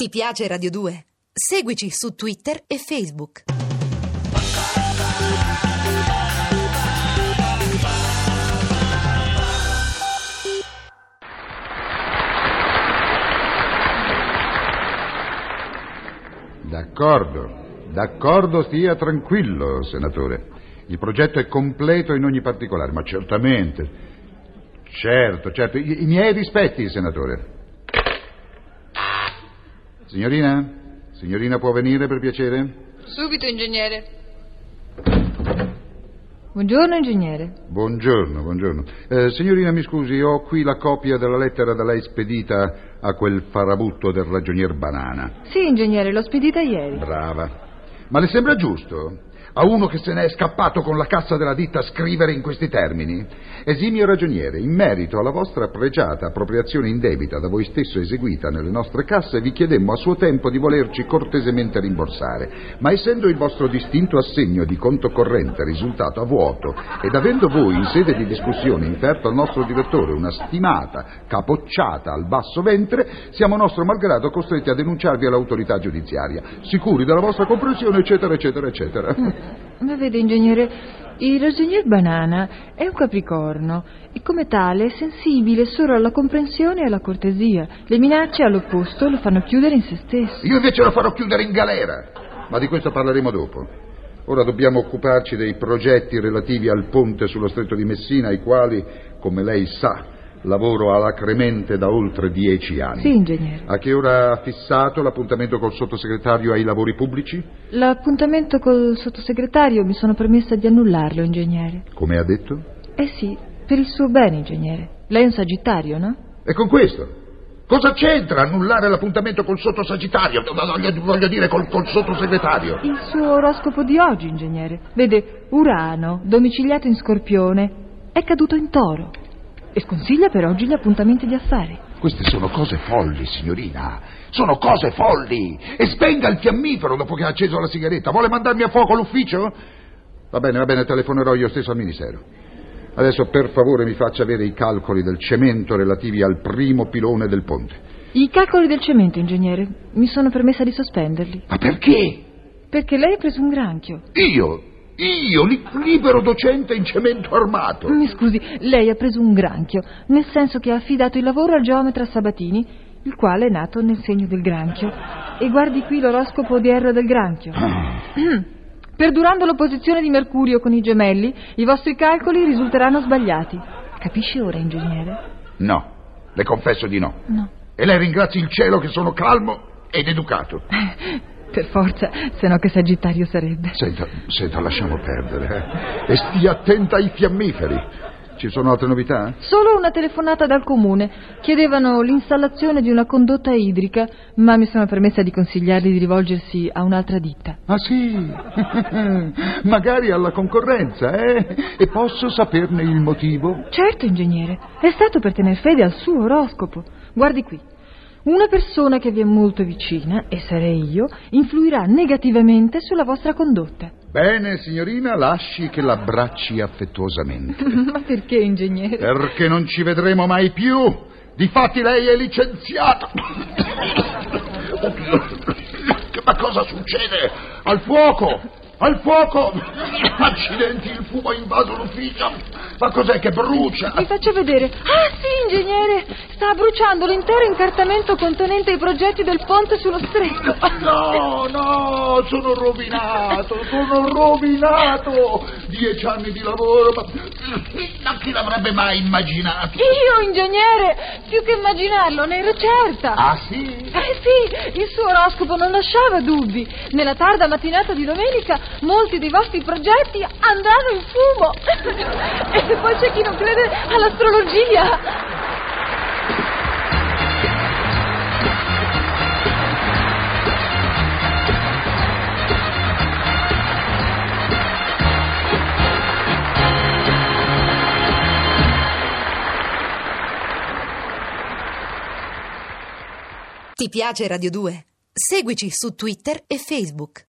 Ti piace Radio 2? Seguici su Twitter e Facebook. D'accordo, d'accordo, stia tranquillo, senatore. Il progetto è completo in ogni particolare, ma certamente. Certo, certo. I, i miei rispetti, senatore. Signorina? Signorina può venire per piacere? Subito, ingegnere. Buongiorno, ingegnere. Buongiorno, buongiorno. Eh, signorina, mi scusi, ho qui la copia della lettera da lei spedita a quel farabutto del ragionier Banana. Sì, ingegnere, l'ho spedita ieri. Brava. Ma le sembra giusto? A uno che se ne è scappato con la cassa della ditta scrivere in questi termini? Esimio ragioniere, in merito alla vostra pregiata appropriazione indebita da voi stesso eseguita nelle nostre casse, vi chiedemmo a suo tempo di volerci cortesemente rimborsare, ma essendo il vostro distinto assegno di conto corrente risultato a vuoto ed avendo voi in sede di discussione inferto al nostro direttore una stimata capocciata al basso ventre, siamo nostro malgrado costretti a denunciarvi all'autorità giudiziaria, sicuri della vostra comprensione, eccetera, eccetera, eccetera. Ma vede, ingegnere, il ragionier Banana è un capricorno e come tale è sensibile solo alla comprensione e alla cortesia. Le minacce all'opposto lo fanno chiudere in se stesso. Io invece lo farò chiudere in galera, ma di questo parleremo dopo. Ora dobbiamo occuparci dei progetti relativi al ponte sullo stretto di Messina, ai quali, come lei sa, lavoro alacremente da oltre dieci anni. Sì, ingegnere. A che ora ha fissato l'appuntamento col sottosegretario ai lavori pubblici? L'appuntamento col sottosegretario mi sono permessa di annullarlo, ingegnere. Come ha detto? Eh sì, per il suo bene, ingegnere. Lei è un sagittario, no? E con questo? Cosa c'entra annullare l'appuntamento col sottosagittario? Voglio, voglio dire col, col sottosegretario. Il suo oroscopo di oggi, ingegnere. Vede, Urano, domiciliato in Scorpione, è caduto in Toro e sconsiglia per oggi gli appuntamenti di affari. Queste sono cose folli, signorina. Sono cose folli. E spenga il fiammifero dopo che ha acceso la sigaretta. Vuole mandarmi a fuoco l'ufficio? Va bene, va bene, telefonerò io stesso al Ministero. Adesso per favore mi faccia avere i calcoli del cemento relativi al primo pilone del ponte. I calcoli del cemento, ingegnere, mi sono permessa di sospenderli. Ma perché? Perché lei ha preso un granchio. Io? Io, li- libero docente in cemento armato. Mi scusi, lei ha preso un granchio, nel senso che ha affidato il lavoro al geometra Sabatini, il quale è nato nel segno del granchio. E guardi qui l'oroscopo odierno del granchio. Perdurando l'opposizione di Mercurio con i gemelli, i vostri calcoli risulteranno sbagliati. Capisce ora, ingegnere? No, le confesso di no. No. E lei ringrazia il cielo che sono calmo ed educato. Per forza, se no che sagittario sarebbe. Senta, senta, lasciamo perdere. Eh? E stia attenta ai fiammiferi. Ci sono altre novità? Solo una telefonata dal comune. Chiedevano l'installazione di una condotta idrica, ma mi sono permessa di consigliargli di rivolgersi a un'altra ditta. Ah sì? Magari alla concorrenza, eh? E posso saperne il motivo? Certo, ingegnere, è stato per tener fede al suo oroscopo. Guardi qui. Una persona che vi è molto vicina, e sarei io, influirà negativamente sulla vostra condotta. Bene, signorina, lasci che l'abbracci affettuosamente. Ma perché, ingegnere? Perché non ci vedremo mai più. Difatti lei è licenziata. Ma cosa succede? Al fuoco! Al fuoco! Accidenti, il fumo ha invaso l'ufficio. Ma cos'è che brucia? Vi faccio vedere. Ah, sì, ingegnere! Sta bruciando l'intero incartamento contenente i progetti del ponte sullo stretto. No, no, sono rovinato, sono rovinato. Dieci anni di lavoro, ma, ma chi l'avrebbe mai immaginato? Io, ingegnere! Più che immaginarlo, ne ero certa. Ah, sì? Eh sì, il suo oroscopo non lasciava dubbi. Nella tarda mattinata di domenica molti dei vostri progetti andranno in fumo. e poi c'è chi non crede all'astrologia. Ti piace Radio 2? Seguici su Twitter e Facebook.